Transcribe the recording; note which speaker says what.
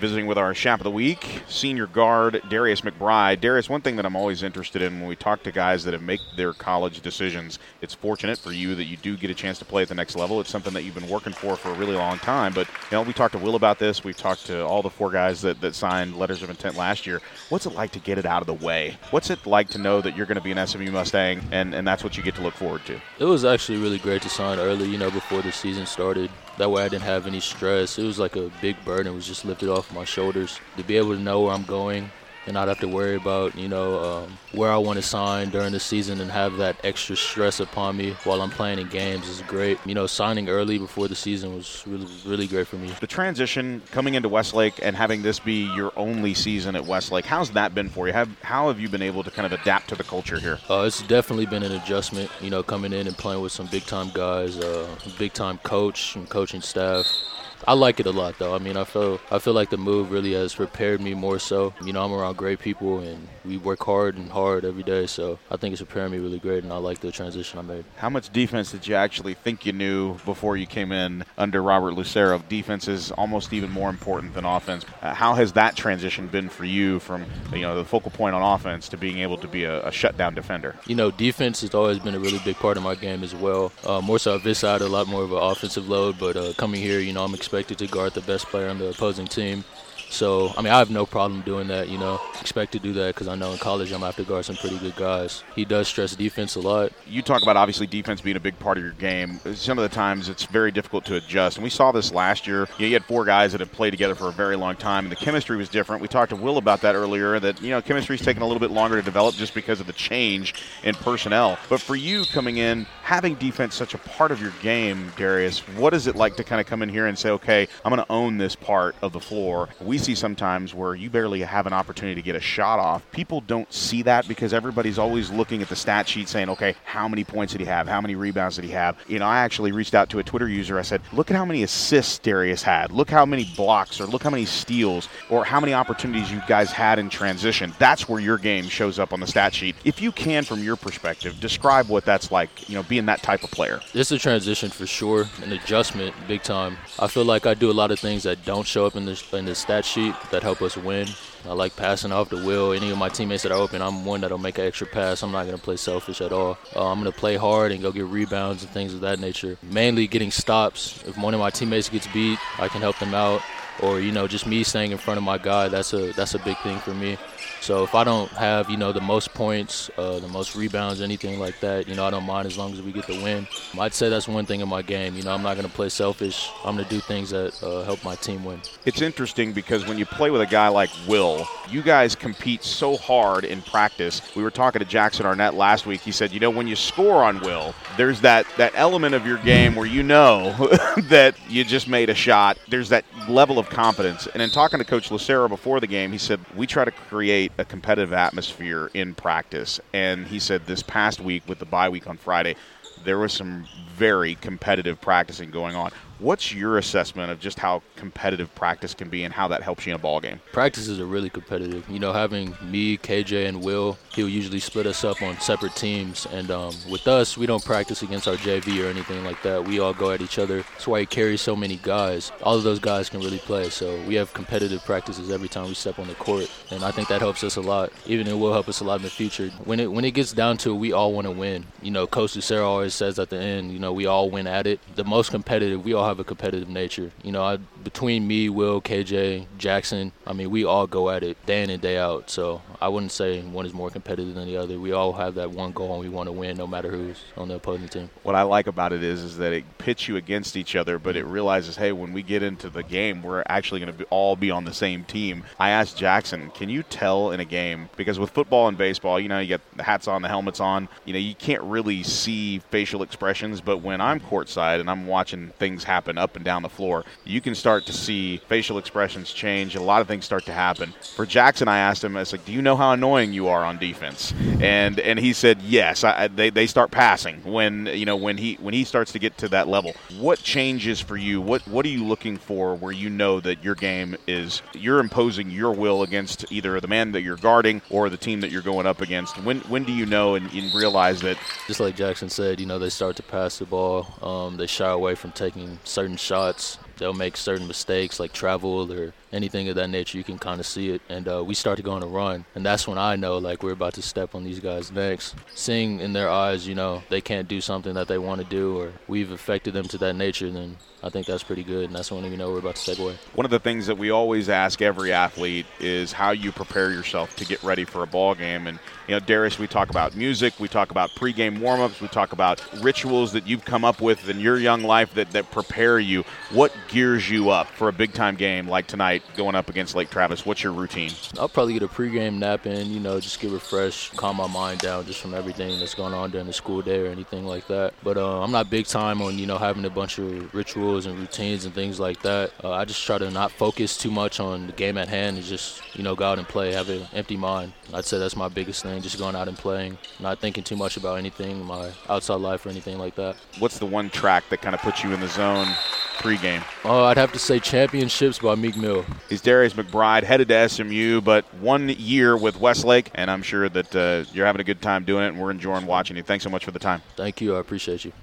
Speaker 1: visiting with our Chap of the Week, senior guard Darius McBride. Darius, one thing that I'm always interested in when we talk to guys that have made their college decisions, it's fortunate for you that you do get a chance to play at the next level. It's something that you've been working for for a really long time. But you know, we talked to Will about this. We've talked to all the four guys that, that signed letters of intent last year. What's it like to get it out of the way? What's it like to know that you're going to be an SMU Mustang and, and that's what you get to look forward to?
Speaker 2: It was actually really great to sign early, you know, before the season started. That way I didn't have any stress. It was like a big burden was just lifted off my shoulders. To be able to know where I'm going, and not have to worry about you know um, where I want to sign during the season and have that extra stress upon me while I'm playing in games is great. You know, signing early before the season was really really great for me.
Speaker 1: The transition coming into Westlake and having this be your only season at Westlake, how's that been for you? Have, how have you been able to kind of adapt to the culture here?
Speaker 2: Uh, it's definitely been an adjustment. You know, coming in and playing with some big time guys, uh, big time coach and coaching staff. I like it a lot though. I mean, I feel I feel like the move really has prepared me more so. You know, I'm around great people and we work hard and hard every day, so I think it's preparing me really great and I like the transition I made.
Speaker 1: How much defense did you actually think you knew before you came in under Robert Lucero? Defense is almost even more important than offense. Uh, how has that transition been for you from you know the focal point on offense to being able to be a, a shutdown defender?
Speaker 2: You know, defense has always been a really big part of my game as well. Uh, more so this side, a lot more of an offensive load, but uh, coming here, you know, I'm expected to guard the best player on the opposing team. So, I mean, I have no problem doing that, you know. Expect to do that because I know in college I'm going to have to guard some pretty good guys. He does stress defense a lot.
Speaker 1: You talk about obviously defense being a big part of your game. Some of the times it's very difficult to adjust. And we saw this last year. You, know, you had four guys that had played together for a very long time, and the chemistry was different. We talked to Will about that earlier, that, you know, chemistry's taken a little bit longer to develop just because of the change in personnel. But for you coming in, having defense such a part of your game, Darius, what is it like to kind of come in here and say, okay, I'm going to own this part of the floor? We see sometimes where you barely have an opportunity to get a shot off. People don't see that because everybody's always looking at the stat sheet saying, okay, how many points did he have? How many rebounds did he have? You know, I actually reached out to a Twitter user. I said, look at how many assists Darius had. Look how many blocks or look how many steals or how many opportunities you guys had in transition. That's where your game shows up on the stat sheet. If you can, from your perspective, describe what that's like, you know, being that type of player.
Speaker 2: It's a transition for sure, an adjustment big time. I feel like I do a lot of things that don't show up in the, in the stat sheet that help us win. I like passing off the wheel. Any of my teammates that are open, I'm one that'll make an extra pass. I'm not going to play selfish at all. Uh, I'm going to play hard and go get rebounds and things of that nature. Mainly getting stops. If one of my teammates gets beat, I can help them out. Or you know, just me staying in front of my guy. That's a that's a big thing for me. So if I don't have, you know, the most points, uh, the most rebounds, anything like that, you know, I don't mind as long as we get the win. I'd say that's one thing in my game. You know, I'm not going to play selfish. I'm going to do things that uh, help my team win.
Speaker 1: It's interesting because when you play with a guy like Will, you guys compete so hard in practice. We were talking to Jackson Arnett last week. He said, you know, when you score on Will, there's that, that element of your game where you know that you just made a shot. There's that level of confidence. And in talking to Coach Lucero before the game, he said, we try to create a competitive atmosphere in practice. And he said this past week with the bye week on Friday, there was some very competitive practicing going on. What's your assessment of just how competitive practice can be and how that helps you in a ball game?
Speaker 2: Practices are really competitive. You know, having me, KJ, and Will, he'll usually split us up on separate teams. And um, with us, we don't practice against our JV or anything like that. We all go at each other. That's why he carries so many guys. All of those guys can really play. So we have competitive practices every time we step on the court. And I think that helps us a lot. Even it will help us a lot in the future. When it when it gets down to it, we all want to win. You know, Coach Lucero always says at the end, you know, we all win at it. The most competitive, we all have a competitive nature. You know, I, between me, Will, KJ, Jackson, I mean, we all go at it day in and day out. So I wouldn't say one is more competitive than the other. We all have that one goal and we want to win no matter who's on the opposing team.
Speaker 1: What I like about it is, is that it pits you against each other, but it realizes, hey, when we get into the game, we're actually going to all be on the same team. I asked Jackson, can you tell in a game, because with football and baseball, you know, you get the hats on, the helmets on, you know, you can't really see facial expressions, but when I'm courtside and I'm watching things happen up and down the floor, you can start to see facial expressions change. A lot of things start to happen. For Jackson, I asked him, I was like, "Do you know how annoying you are on defense?" And and he said, "Yes." I, they they start passing when you know when he when he starts to get to that level. What changes for you? What what are you looking for where you know that your game is you're imposing your will against either the man that you're guarding or the team that you're going up against? When when do you know and, and realize that?
Speaker 2: Just like Jackson said, you know, they start to pass the ball. Um, they shy away from taking certain shots they'll make certain mistakes like travel or anything of that nature. You can kind of see it, and uh, we start to go on a run, and that's when I know like we're about to step on these guys' necks. Seeing in their eyes, you know, they can't do something that they want to do, or we've affected them to that nature, then I think that's pretty good, and that's when we know we're about to segue.
Speaker 1: One of the things that we always ask every athlete is how you prepare yourself to get ready for a ball game. And you know, Darius, we talk about music, we talk about pregame warmups, we talk about rituals that you've come up with in your young life that, that prepare you. What gears you up for a big time game like tonight going up against Lake Travis? What's your routine?
Speaker 2: I'll probably get a pregame nap in, you know, just get refreshed, calm my mind down just from everything that's going on during the school day or anything like that. But uh, I'm not big time on, you know, having a bunch of rituals and routines and things like that. Uh, I just try to not focus too much on the game at hand and just, you know, go out and play, have an empty mind. I'd say that's my biggest thing, just going out and playing, not thinking too much about anything, my outside life or anything like that.
Speaker 1: What's the one track that kind of puts you in the zone pregame?
Speaker 2: Oh, I'd have to say Championships by Meek Mill.
Speaker 1: He's Darius McBride, headed to SMU, but one year with Westlake, and I'm sure that uh, you're having a good time doing it, and we're enjoying watching you. Thanks so much for the time.
Speaker 2: Thank you. I appreciate you.